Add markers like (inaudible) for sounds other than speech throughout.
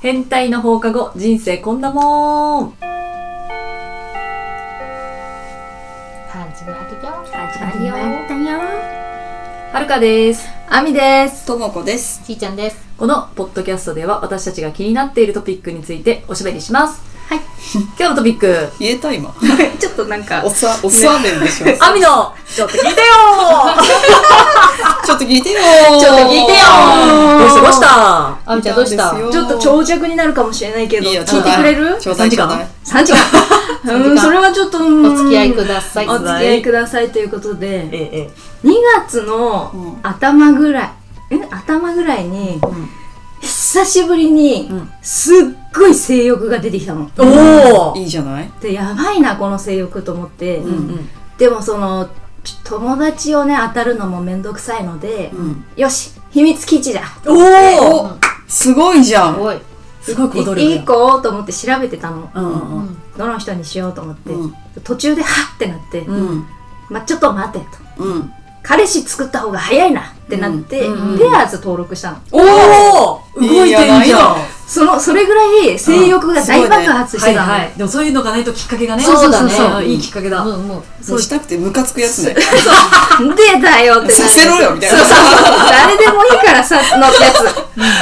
変態の放課後、人生こんなもん。始まるよ始まるよはるかです。あみです。ともこです。ちーちゃんですこのポッドキャストでは私たちが気になっているトピックについておしゃべりします。はい。(laughs) 今日のトピック、(laughs) 言えた今。(laughs) ちょっとなんかお、さ、おさべんでしょ。アミの、ちょっと聞いてよ。(laughs) ちょっと聞いてよ。ちょっと聞いてよ。どうした？どうした？あみちゃんどうした？ちょっと長尺になるかもしれないけど、聞いてくれる？ちょうだいちょうだい。?3 (laughs) 時間？うん、それはちょっと、うん。お付き合いください。お付き合いくださいということで、ええ、え2月のうん頭ぐらい、ん頭ぐらいに、ん久しぶりにうん、すっごい性欲が出てきたの。え。おーいいじゃない？で、やばいな、この性欲と思って。うんうん。でもその、友達をね、当たるのもめんどくさいので、んよし、秘密基地だ。おーおすごいじゃん。おいすごい行動力いいい子と思って調べてたの。うんうんうん。どの人にしようと思って、うん途中でハッってなって、うん。まあ、ちょっと待てとうん。彼氏作った方が早いなってなって、うんうんペアーズ登録したの。おー動いてんじゃん。そのそれぐらい性欲が大爆発してたの、はいはい。でもそういうのがないときっかけがね。そうそうそう。そうだね。いいきっかけだ。うんもうもうしたくてムカつくやつね。でだよってなって。させろよみたいな。そうそうそう。誰でもいいからさ (laughs) の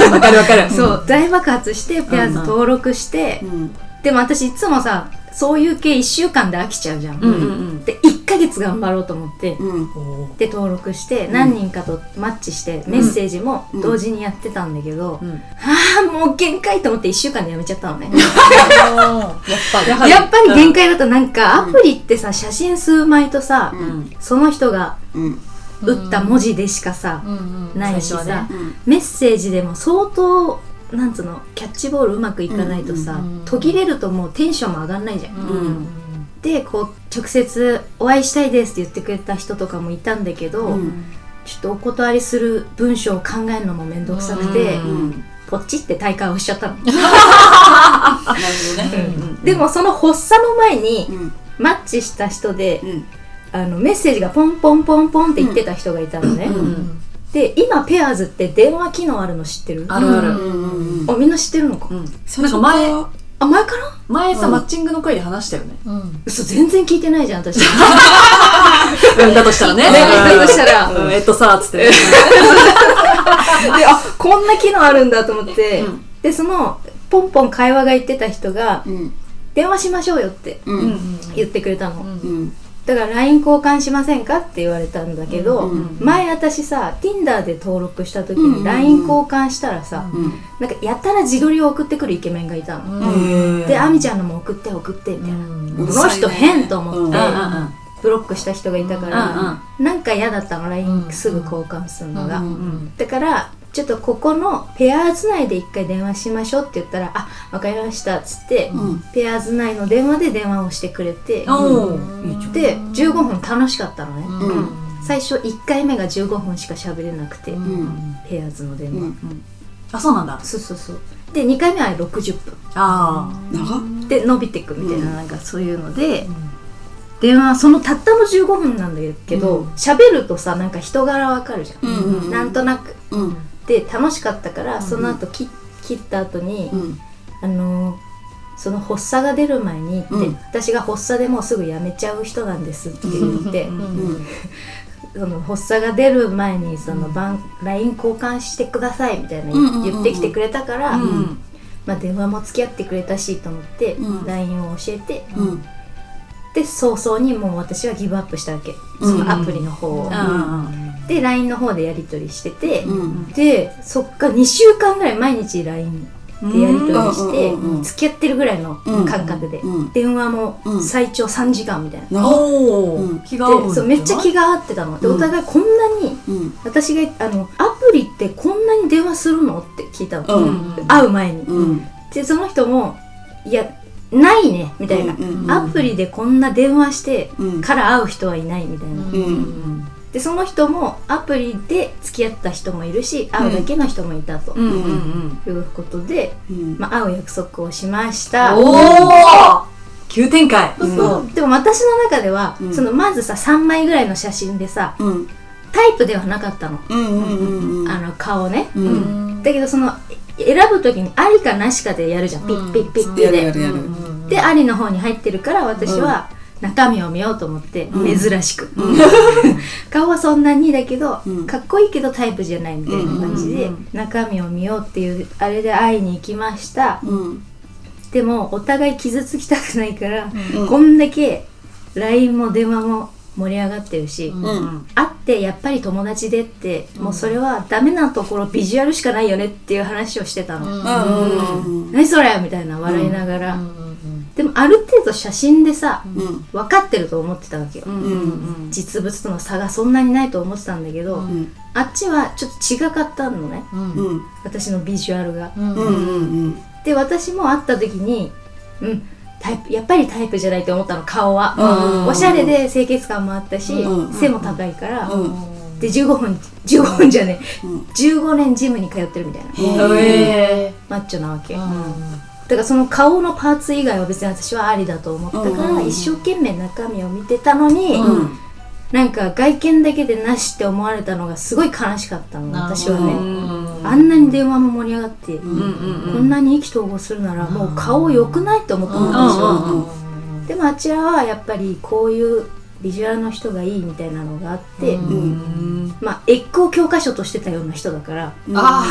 やわかるわかる。つそう。大爆発してペアーズ登録して、うん。でも私いつもさそういう系1週間で飽きちゃうじゃん、うんうんうん。で1ヶ月頑張ろうと思って、うん。で登録して何人かとマッチしてメッセージも同時にやってたんだけど、うん。ああもう限界と思って1週間でやめちゃったのね。やっぱり。やはり。やっぱり限界だとなんかアプリってさ写真数枚とさ、うん。その人がうん。打った文字でしかさ、ないしさ、メッセージでも相当なん。つうのキャッチボールうまくいかないとさ、うんうん途切れるともうテンションも上がんないじゃん、うんでこう直接お会いしたいですって言ってくれた人とかもいたんだけど、うんちょっとお断りする文章を考えるのもめんどくさくて、うん。ポッチって大会をしちゃったの、(laughs) なるほどね。(laughs) でもその発作の前にうん。マッチした人で、うん。あのメッセージがポンポンポンポンって言ってた人がいたのね、うんうんで今ペアーズって電話機能あるの知ってる？あるある。うん。うん。あみんな知ってるのか、うん。なんか前、あ前から？前さ、うん。マッチングの回で話したよね。うん。嘘全然聞いてないじゃん私。ね (laughs) うん、だとしたらね。だとしたら。うん、えっとさ、つってね。(laughs) であこんな機能あるんだと思って、うん。でそのポンポン会話が言ってた人がうん。「電話しましょうよ」って。言ってくれたの、うん。だから LINE 交換しませんかって言われたんだけど、うん前私さ Tinder で登録した時うんに LINE 交換したらさ、うん。なんかやたら自撮りを送ってくるイケメンがいたの、うん。であみちゃんのも送って送ってみたいな、うん。この人変と思って、うんうんうん。ブロックした人がいたから、なんか嫌だったの。LINE すぐ交換するのが、うんうん。だからちょっとここのペアーズ内で一回電話しましょうって言ったら「あわかりました」っつって、うん。ペアーズ内の電話で電話をしてくれて。で15分楽しかったのね、うん。最初1回目が15分しか喋れなくて、うん。ペアーズの電話、うん。あ、そうなんだ。そうそうそう。で2回目は60分。あ長っ。で伸びていくみたいな,、なんかそういうので、電話そのたったの15分なんだけどうん。喋、るとさなんか人柄わかるじゃん、うんうん。なんとなく。うん。で楽しかったから、その後切切った後に、うん。あのーその発作が出る前にって、うん私が発作でもうすぐやめちゃう人なんですって言って、うんうん。(laughs) その発作が出る前にその番 LINE 交換してくださいみたいな言ってきてくれたから。まあ、電話も付き合ってくれたしと思って、うん LINE を教えてうん。で早々にもう私はギブアップしたわけ。そのアプリの方を、うん。で LINE の方でやり取りしてて、うん。でそっか2週間ぐらい毎日 LINE でやり取りして付き合ってるぐらいの感覚で、うん電話もうん。最長3時間みたいな、うんー、気が合うめっちゃ気が合ってたの。でうん。お互いこんなにうん。私があのアプリってこんなに電話するの？って聞いたの、うん。会う前に、うん。でその人もいやないねみたいな、うんうんうん。アプリでこんな電話してうん。から会う人はいないみたいな、うん。でその人もアプリで付き合った人もいるし会うだけの人もいたと。うんうんうん。いうことで、うん。まあ、会う約束をしました。おー！急展開。そう。でも私の中では、うん。そのまずさ3枚ぐらいの写真でさうん。タイプではなかったの。あの顔ね、うん。だけどその選ぶ時にありかなしかでやるじゃん、ピッピッピッピで。でありの方に入ってるから私は中身を見ようと思って、珍しく、(laughs) 顔はそんなにだけど、うん。かっこいいけどタイプじゃないみたいな感じで、うん中身を見ようっていうあれで会いに行きました、うん。でもお互い傷つきたくないから、うん。こんだけ LINE も電話も盛り上がってるし、うん。会ってやっぱり友達でって、もうそれはダメなところビジュアルしかないよねっていう話をしてたの、うん。何それみたいな笑いながら、でもある程度写真でさ、うん。分かってると思ってたわけよ、うん。うん。実物との差がそんなにないと思ってたんだけど、うん。あっちはちょっと違かったのね。うん。私のビジュアルが、うん。うん。で私も会った時にうんタイプやっぱりタイプじゃないと思ったの顔は、うんおしゃれで清潔感もあったし、うん背も高いから、うん。で15分15分じゃねえ。うん。15年ジムに通ってるみたいな。えマッチョなわけ、だからその顔のパーツ以外は別に私はありだと思ったから、うん一生懸命中身を見てたのに、うん。なんか外見だけでなしって思われたのがすごい悲しかったの私はね、うんあんなに電話も盛り上がって、うんうんうん。こんなに意気投合するならもう顔良くないと思ったの私は、うん。でもあちらはやっぱりこういうビジュアルの人がいいみたいなのがあって、うん。まあエッグを教科書としてたような人だから、あ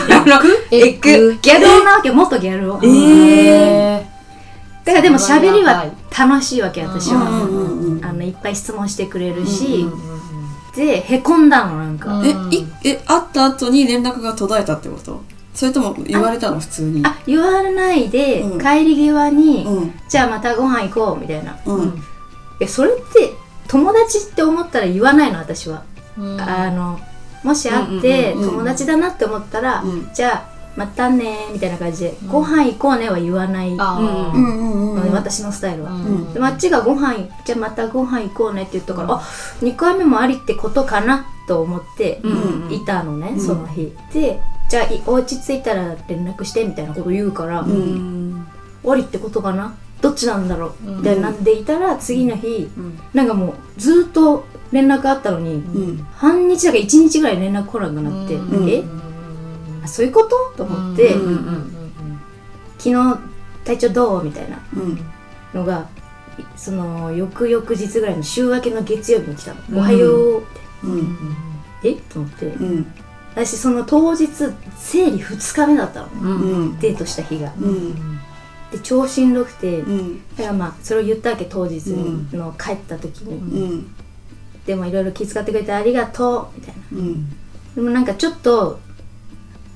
エッグ？ギャル男なわけ元ギャルを、えだからでも喋りは楽しいわけ私は、うんうんうんあのいっぱい質問してくれるし、でへこんだのなんか、え、い、え、会った後に連絡が途絶えたってこと？それとも言われたの？普通に。あ言わないで、うん。帰り際に、うん。じゃあまたご飯行こうみたいな。うん。えそれって友達って思ったら言わないの？私は、あのもし会ってうんうんうん。友達だなって思ったら、うん。じゃあまたねみたいな感じで、ご飯行こうねは言わない、うん。うんうん。私のスタイルは、ん。でもあっちがご飯じゃあまたご飯行こうねって言ったから、あ2回目もありってことかなと思ってうん。いたのね、ん。その日。でじゃあいお家着いたら連絡してみたいなこと言うから、うん。ありってことかな？どっちなんだろう？みたいになっていたら次の日、ん。なんかもうずっと連絡あったのに、うん。半日だか1日ぐらい連絡来なくなって、うん。え？あそういうこと？と思って、うんうん昨日体調どう？みたいなうん。のがいその翌々日ぐらいの週明けの月曜日に来たの「おはよう」ってうん。「え？と思ってうん。私その当日生理2日目だったのね、うんうん。デートした日がうん。で超しんどくて、うん。だからまあそれを言ったわけ当日の帰った時に、うん。でもいろいろ気遣ってくれてありがとうみたいなうん。でもなんかちょっと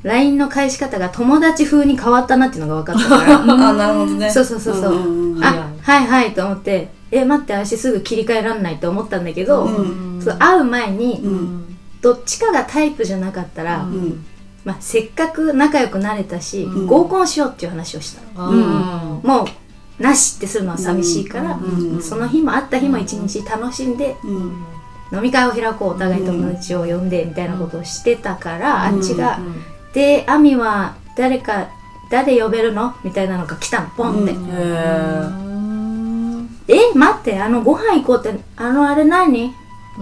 LINE の返し方が友達風に変わったなっていうのが分かったから。(laughs) あ、なるほどね。そうそうそうそう、んんんあはいはいと思ってえ待って私すぐ切り替えらんないと思ったんだけど、うんそう会う前に、うん。どっちかがタイプじゃなかったら、うん。まあ、せっかく仲良くなれたし、うん。合コンしようっていう話をしたの、うん。もうなしってするのは寂しいから、うんその日も会った日も一日楽しんでうん。飲み会を開こうお互い友達を呼んでみたいなことをしてたから、あっちがうん「で亜美は誰か誰呼べるの?」みたいなのが来たの。ポンって「うん。へえ待ってあのご飯行こうってあのあれ何?」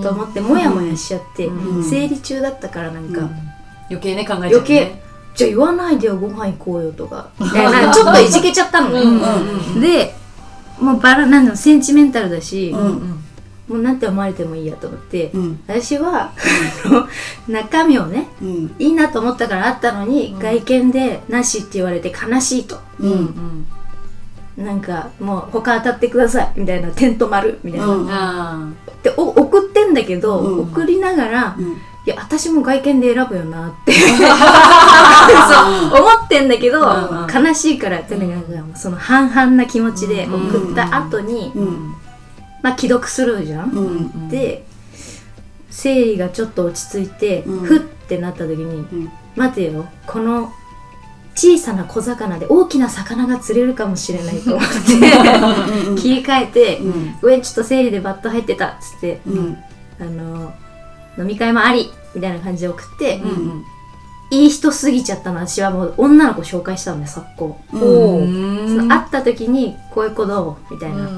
と思ってモヤモヤしちゃって、うん。生理中だったからなんか、うん。余計ね考えちゃうね。余計。じゃあ言わないでよご飯行こうよとか。みたいなちょっといじけちゃったの。ね、うんでもうバラなんのセンチメンタルだし、うんもうなんて思われてもいいやと思って、うん。私は中身をねうん。いいなと思ったからあったのに、外見でなしって言われて悲しいと。うん。なんかもう他当たってくださいみたいなテント丸みたいな、でお送ってんだけど、うん。送りながら、うん。いや私も外見で選ぶよなって。(laughs) そう思ってんだけど、悲しいからってなんかその半々な気持ちで送った後に、うんまあ既読するじゃん、うんで生理がちょっと落ち着いて、うん。ふってなった時に、うん。待てよ。この小さな小魚で大きな魚が釣れるかもしれないと思って (laughs) 切り替えて「うんごめんちょっと生理でバット入ってた」っつって、うん。あの飲み会もありみたいな感じで送って、ーうん。いい人すぎちゃったの私はもう女の子紹介したのね昨今、うん。おその会った時に「こういう子どう?」みたいな、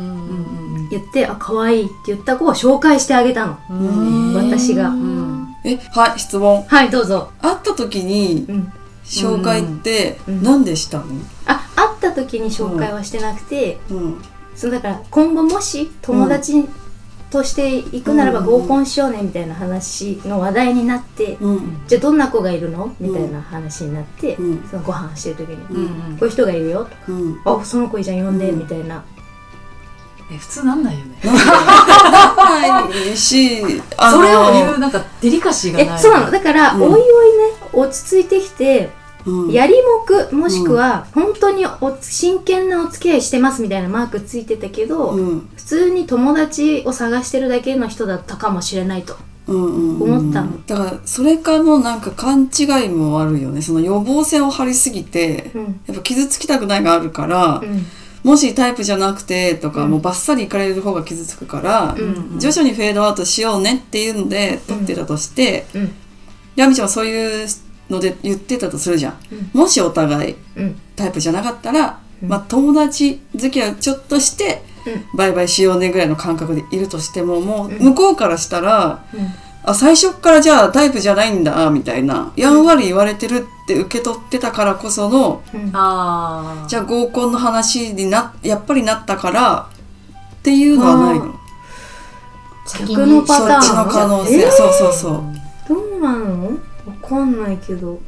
言って「あ可愛いって言った子を紹介してあげたの、私が、うん。えはい質問。はいどうぞ。会った時にうん。紹介ってうん。何でしたの？あ会った時に紹介はしてなくて、うん。そうだから今後もし友達として行くならばうん。合コンしようねみたいな話の話題になって、うん。じゃあどんな子がいるの？みたいな話になって、うん。そのご飯してる時に、うん。うんこういう人がいるよとうん。かあその子いいじゃん呼んで、うんみたいなえ普通なんないよね。(laughs) ないしそれを言うなんかデリカシーがない。えそうなの。だから、うん。おいおいね落ち着いてきて、うん。やりもくもしくは本当にお真剣なお付き合いしてますみたいなマークついてたけど、うん。普通に友達を探してるだけの人だったかもしれないとうんうんうん思ったの。だからそれかのなんか勘違いもあるよね。その予防線を張りすぎてうん。やっぱ傷つきたくないがあるから、うんもしタイプじゃなくてとか、うん。もうバッサリいかれる方が傷つくから、うん徐々にフェードアウトしようねっていうので撮ってたとして、うん。ヤミちゃんはそういうので言ってたとするじゃん、うん。もしお互いうんタイプじゃなかったら、うん。まあ友達付き合いをちょっとして、うバイバイしようねぐらいの感覚でいるとしてももううん。向こうからしたら、うんあ最初っからじゃあタイプじゃないんだみたいな。やんわり言われてるって受け取ってたからこそのうん。ああじゃあ合コンの話になやっぱりなったからっていうのはないの。先逆のにパターン。そっちの可能性、えー。そうそうそう。どうなの？わかんないけど。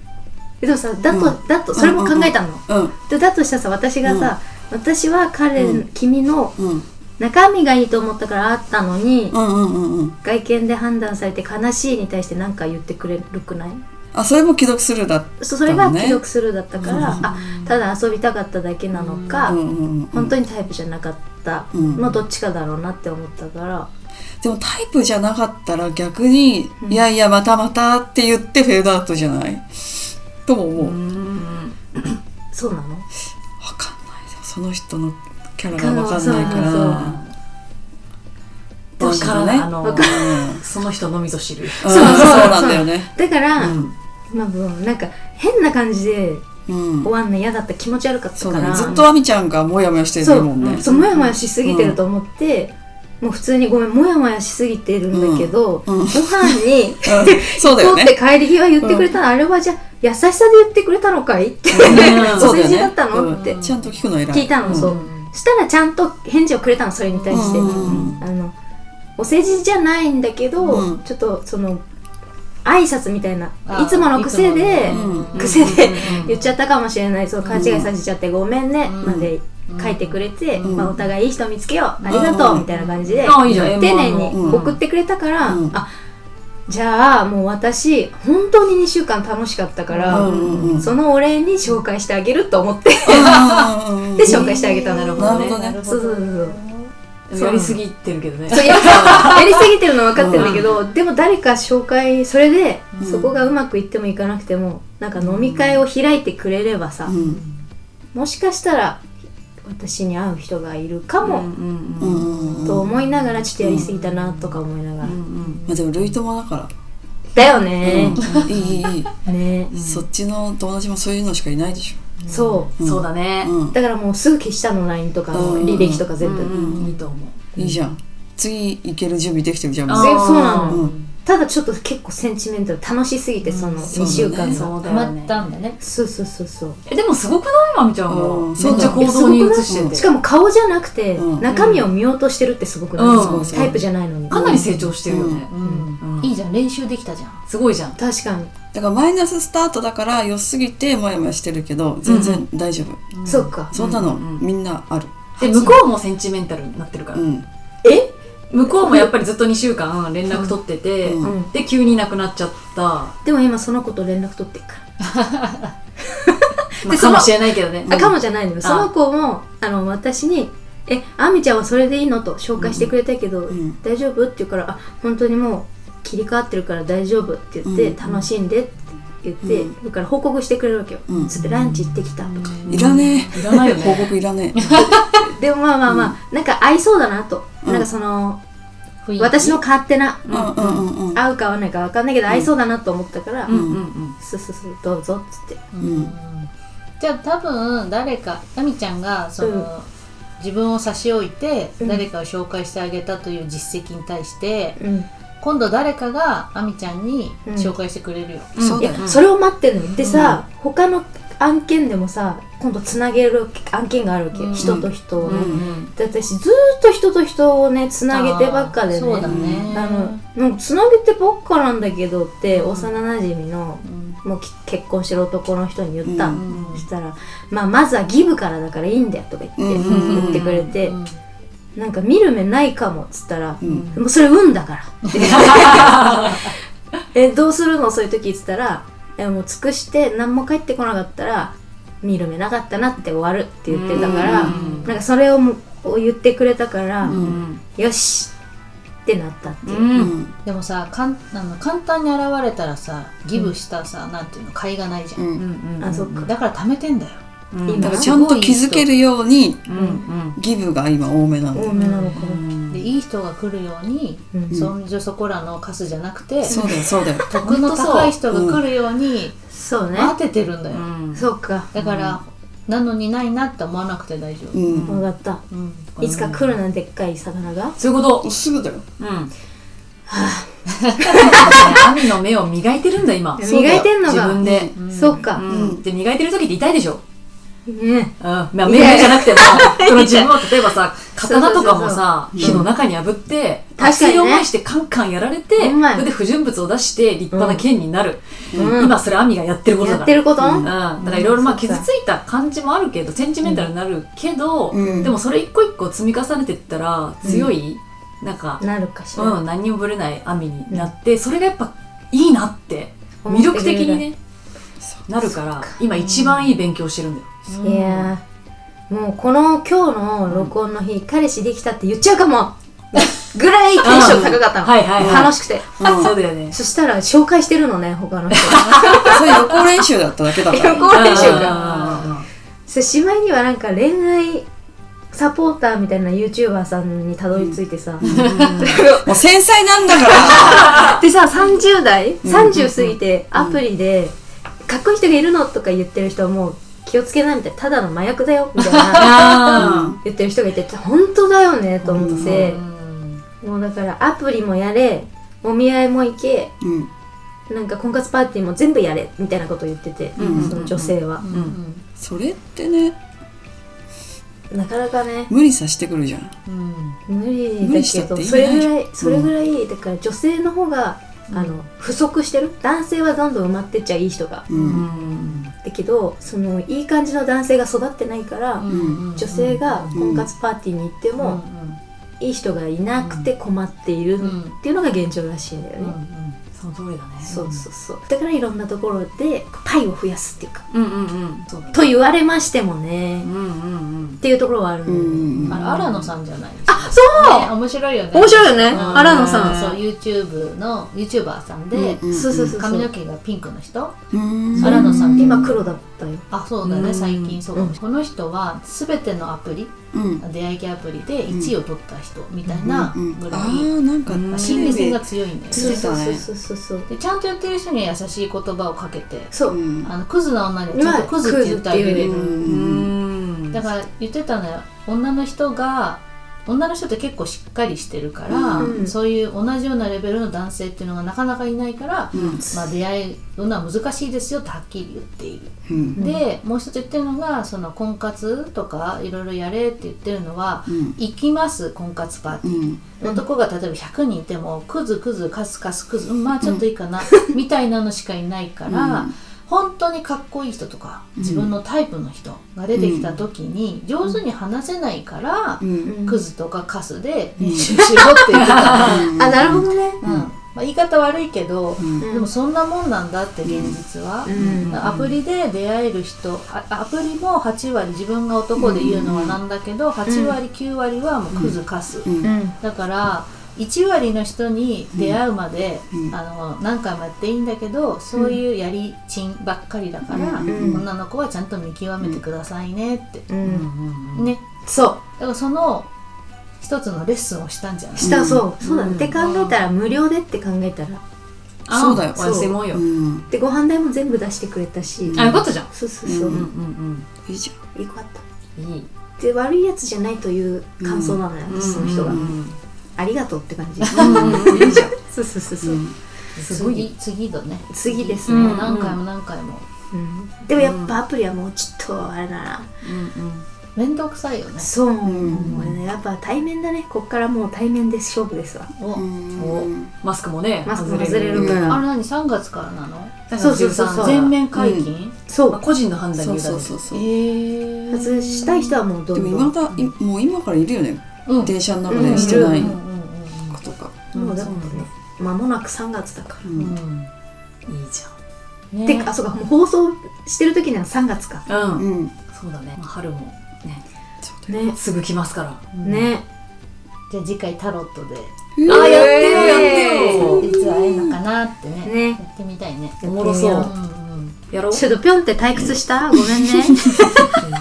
えでもさだと、うん。だとそれも考えたの、うんでだとしたらさ私がさ、私は彼、うん。君のうん中身がいいと思ったから会ったのに、うんうんうんうん。外見で判断されて悲しいに対して何か言ってくれるくない？あそれも既読するだそそれが既読するだったから、うんあただ遊びたかっただけなのか、うんうんうん本当にタイプじゃなかったのどっちかだろうなって思ったから、でもタイプじゃなかったら逆に、いやいやまたまたって言ってフェードアウトじゃない？とも思う、わうん。(clears throat) そうなの？かんない。その人のキャラがわかんないから。だから、ねあのうんその人のみぞ知る。そうそうなんだよね。だから、うん。まあなんか変な感じでうん。終わんの嫌だった気持ち悪かったから。ね。ずっとあみちゃんがモヤモヤしてるもんね。そうもやもやしすぎてると思って、もう普通にごめんもやもやしすぎてるんだけど、うん。うん。ご飯にうん。そうって帰り際言ってくれたの、あれはじゃあ優しさで言ってくれたのかいって、うん。(laughs) お世辞だったの、うん。ってちゃんと聞くの偉い。聞いたの、そう。そしたらちゃんと返事をくれたのそれに対して、うん。うんあのお世辞じゃないんだけど、うん。ちょっとその挨拶みたいないつもの癖で、いつもの。うん癖でうん。(laughs) 言っちゃったかもしれない。そう勘違いさせちゃってごめんね、うん。まで書いてくれて、うん。まあ、お互いいい人見つけよう。ありがとう、うん。みたいな感じで、あいいじゃん。丁寧うん。に送ってくれたから、うん。あじゃあもう私本当に2週間楽しかったから、うんうんうん。そのお礼に紹介してあげると思って。うんうんうんで紹介してあげた。のなるほなどね。そうそうそうやりすぎてるけどね。(laughs) やりすぎてるの分かってるんだけど、でも誰か紹介それで、うん。そこがうまくいってもいかなくてもなんか飲み会を開いてくれればさ、うん。もしかしたら私に会う人がいるかも、うんううんんうん。と思いながらちょっとやりすぎたなとか思いながら、うんまあでも類友だから。だよね、うん。いいいいいい。ね、そっちの友達もそういうのしかいないでしそうょそうだね。うん。だからもうすぐ消したの LINE とか履歴とか全部、うん。いいと思う。いいじゃん。次行ける準備できてるじゃん。そうなの。うんただちょっと結構センチメンタル楽しすぎてその2そうだね週間が、ったんだね。そうそうそうそう。えでもすごくない？まみちゃんうん。がめっちゃ行動に移してて。しかも顔じゃなくて、うん。中身を見ようとしてるってすごくない、タイプじゃないのに。かなり成長してるよねいいじゃん。練習できたじゃん。すごいじゃん。確かに、だからマイナススタートだから良すぎてモヤモヤしてるけど全然大丈夫。そっか。そんなのみんなある。で向こうもセンチメンタルになってるから。うん。え向こうもやっぱりずっと2週間連絡取っててうん。うん。で急にいなくなっちゃった。でも今その子と連絡取ってるから、(laughs) まあかもしれないけどね。あかもじゃないのよ。あその子もあの私に「えあみちゃんはそれでいいの?」と紹介してくれたけど、ん。大丈夫?」って言うから「あ本当にもう切り替わってるから大丈夫」って言って、うん。楽しんでって言って、うん。だから報告してくれるわけよ、うん。つってランチ行ってきたとか、いらねえ。いらないよね。報告いらね (laughs) でもまあまあまあ、なんか合いそうだなと、かその私の勝手なえうんうんうんうん。合うか合わないか分かんないけど合いそうだなと思ったから、うんうんうん。すすすどうぞっつって。うん。じゃあ多分誰かあみちゃんがその、うん。自分を差し置いてうん。誰かを紹介してあげたという実績に対して、うん。今度誰かがあみちゃんに紹介してくれるよ、いそうだよやそれを待ってるの。でさ、他の案件でもさ今度つなげる案件があるわけ、うん人と人をね、うんで私ずーっと人と人をねつなげてばっかでね。そうだね。あのもうつなげてばっかなんだけどって幼なじみのうん。もうき結婚してる男の人に言った。の、うんそしたら、まあ、まずはギブからだからいいんだよとか言って、言ってくれて、うんなんか見る目ないかもっつったら、うん。もうそれ運だから (laughs) えどうするの？そういう時っつったらえもう尽くして何も返ってこなかったら見る目なかったなって終わるって言ってたから、うん。なんかそれを言ってくれたから、うん。よしってなったっていう。う、うん。んでもさかんあの簡単に現れたらさギブしたさ、なんていうの甲斐がないじゃん、うん。あそっか。だから貯めてんだようん。今だからちゃんと気づけるようにうんうん。ギブが今多めなんだよ多めなのかな、うん。でいい人が来るように、うん。そんじょそこらのカスじゃなくてそうだよそうだよ。得の高い人が来るようにそうね、当ててるんだよ、うん。そうか。だから、なのにないなって思わなくて大丈夫、うん。分かった。うん。いつか来るなでっかい魚が？そういうこと。すぐだよ。うん。神の目を磨いてるんだ今。磨いてんの自が分で。うん。そっか、うん。で磨いてる時って痛いでしょ？ね。うん、まあ、目目じゃなくても、その自分を例えばさ、(laughs) 刀とかもさ、火の中に破って、確かにね。熱い思いしてカンカンやられて、それで不純物を出して立派な剣になる。うん。今それアミがやってることだから。やってること、うん、だからいろいろまあ傷ついた感じもあるけど、センチメンタルになるけど、うん。でもそれ一個一個積み重ねていったら、強い、なんか、なるかしら、うん、何にもぶれないアミになって、それがやっぱいいなって、魅力的にね、なるから、今一番いい勉強してるんだよ。いや。ーもうこの今日の録音の日、彼氏できたって言っちゃうかも。(laughs) ぐらいテンション高かったの、はいはいはい。楽しくて。うんそうだよね。そしたら紹介してるのね他の人。(laughs) それ予行練習だっただけだから。(laughs) 予行練習うんかそしまいにはなんか恋愛サポーターみたいな YouTuber さんにたどり着いてさ、もう繊細なんだから。でさ30代？うん30過ぎてアプリで「かっこいい人がいるの?」とか言ってる人はもう気をつけないみたいなただの麻薬だよみたいな。(laughs) あ言ってる人がいて本当だよねと思って。う、ん。もうだからアプリもやれお見合いも行けうん。なんか婚活パーティーも全部やれみたいなことを言ってて、うん。その女性は、うん。それってねなかなかね。無理さしてくるじゃん。うん。無理無だけどそれぐらいそれぐらい、だから女性の方があの不足してる？男性はどんどん埋まってっちゃういい人が。ううん。ん。だけどそのいい感じの男性が育ってないから、うん女性が婚活パーティーに行っても、いい人がいなくて困っているうんっていうのが現状らしいんだよね、その通りだね。そうそうそうだからいろんなところでパイを増やすっていうか。うんうんうん。と言われましてもね、っうんうんうん。ていうところはあるのうで、んあれ荒野さんじゃないあそう、ね面白いよね。面白いよね。うん。荒野さん。そう YouTube の YouTuber さんで、うんそうそうそう。髪の毛がピンクの人。うん。荒野さん今黒だったよ。あそうだね、うん。最近そうか。もしれうないこの人は全てのアプリうん。出会い系アプリで1位を取った人みたいなぐらい、心理戦が強いんだよね。そうそうそうそう。そうでちゃんとやってる人には優しい言葉をかけてそう、うん。あのクズな女にはちゃんとクズって言ってあげれる。だから言ってたのよ。女の人が女の人って結構しっかりしてるから、うん。そういう同じようなレベルの男性っていうのがなかなかいないから、うん。まあ、出会うのは難しいですよってはっきり言っている、うん。でもう一つ言ってるのがその婚活とかいろいろやれって言ってるのは、うん。行きます婚活パーティー、うん。男が例えば100人いてもクズクズカスカスクズうんまあちょっといいかな、(laughs) みたいなのしかいないから、うん本当にかっこいい人とか自分のタイプの人が出てきた時に上手に話せないから、うん。クズとかカスで練習しろって言あなるほどね。うん。まあ、言い方悪いけど、うん。でもそんなもんなんだって現実は、うん。アプリで出会える人あアプリも8割自分が男で言うのはなんだけど、8割9割はもうクズカス、うん。うん。だから1割の人に出会うまで、うん。あの何回もやっていいんだけどそういうやりちんばっかりだから、うん。女の子はちゃんと見極めてくださいねって、ううん。ん。ね。そう。だからその一つのレッスンをしたんじゃない？したそう。そうだね、うんって考えたら無料でって考えたら。あそうだよ。お安いもんよ。うん。でご飯代も全部出してくれたし、うんあ、よかったじゃん。そうそうそう、うんうんいいじよかった。うん。いい。で悪いやつじゃないという感想なのよ、うん。その人が、うんありがとうって感じ。(laughs) いいじゃん。そうそうそうそう、すごい次。次だね。次ですね、うん。何回も何回も。うん。でもやっぱアプリはもうちょっとあれだな、面倒くさいよね。そう、やっぱ対面だね。こっからもう対面で勝負ですわ。お。お。マスクもねマスクも外れる。かうん。ら、あれ何3月からなの？そうそうそうそう。全面解禁？そう。まあ個人の判断に委ねるそうそうそうえ外したい人はもうどでんどん。も今もう今からいるよね。うん。電車の中うん。でしてない。うんうん子とかもうね間もなく3月だから、ううん。んいいじね。てかあそうかもう放送してる時には3月か。ゃんうん。うん。そうだね。まあ春も。ね。ね。すぐ来ますから。うん。ね。じゃあ次回タロットで。あやってよやってよ。いつ会えるのかなってね。ね。やってみたいね。おもろそう。やろう。ちょっとぴょんって退屈した？ごめんね。(laughs) 全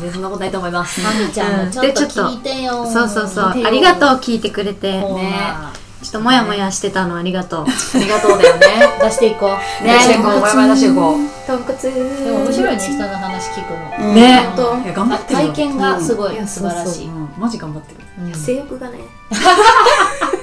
然そんなことないと思います。マミちゃんもちょっとでちょっと聞いてよ。そうそうそうありがとう聞いてくれてねちょっともやもやしてたのありがとう。(laughs) ありがとうだよね。出していこう。出していこう。もやもや出していこ豚骨。でも面白いね人の話聞くの。うん。うね。本当。いや頑張ってるよ。体験がすごいうん。素晴らしい。うん。マジ頑張ってる。うん。性欲がね (laughs)